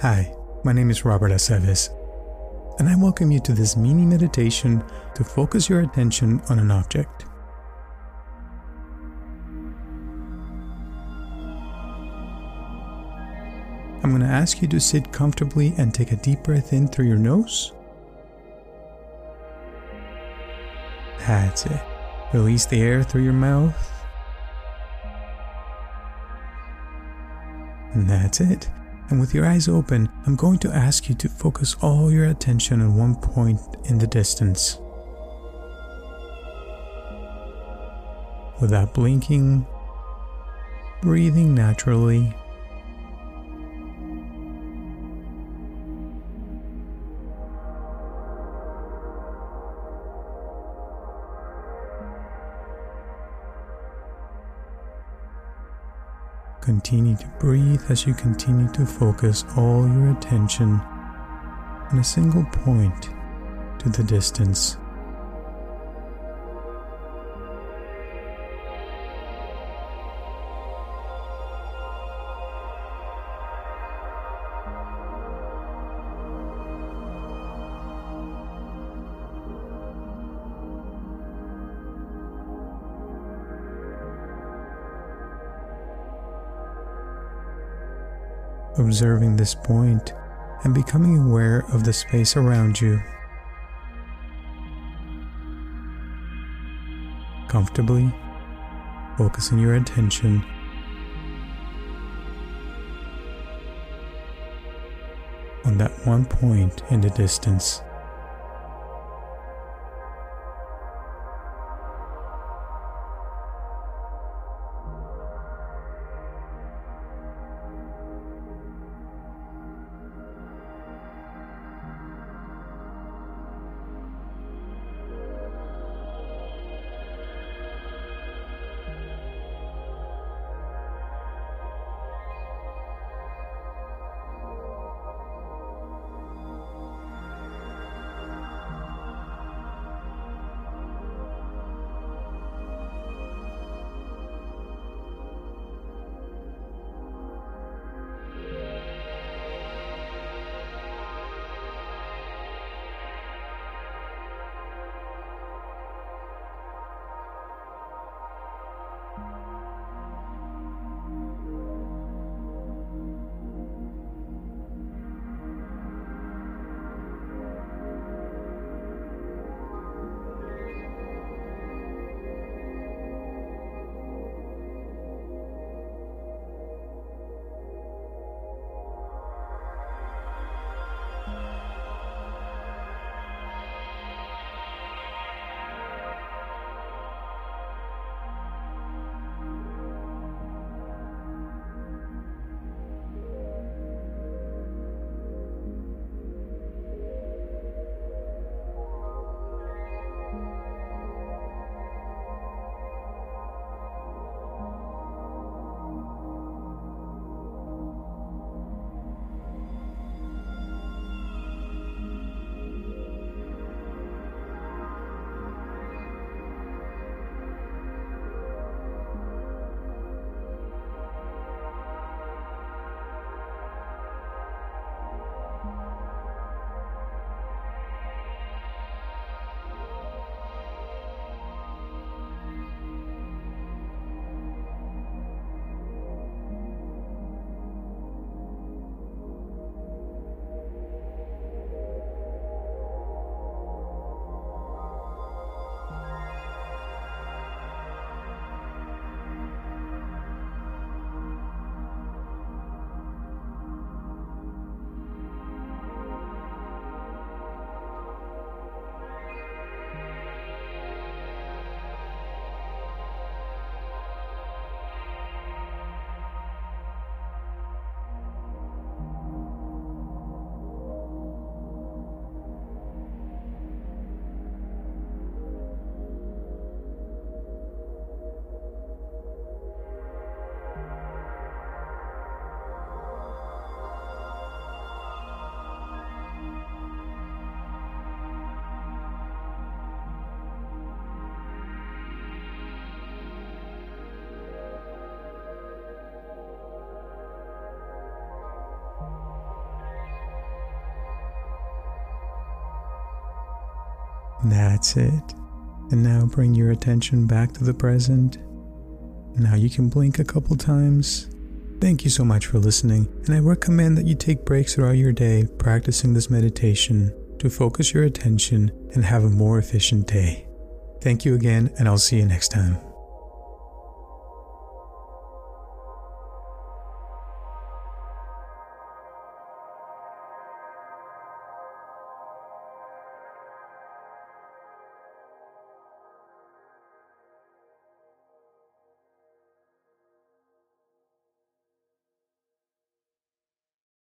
Hi, my name is Robert Aceves, and I welcome you to this mini meditation to focus your attention on an object. I'm going to ask you to sit comfortably and take a deep breath in through your nose. That's it. Release the air through your mouth. And that's it. And with your eyes open, I'm going to ask you to focus all your attention on one point in the distance. Without blinking, breathing naturally. Continue to breathe as you continue to focus all your attention on a single point to the distance. Observing this point and becoming aware of the space around you. Comfortably focusing your attention on that one point in the distance. That's it. And now bring your attention back to the present. Now you can blink a couple times. Thank you so much for listening, and I recommend that you take breaks throughout your day practicing this meditation to focus your attention and have a more efficient day. Thank you again, and I'll see you next time.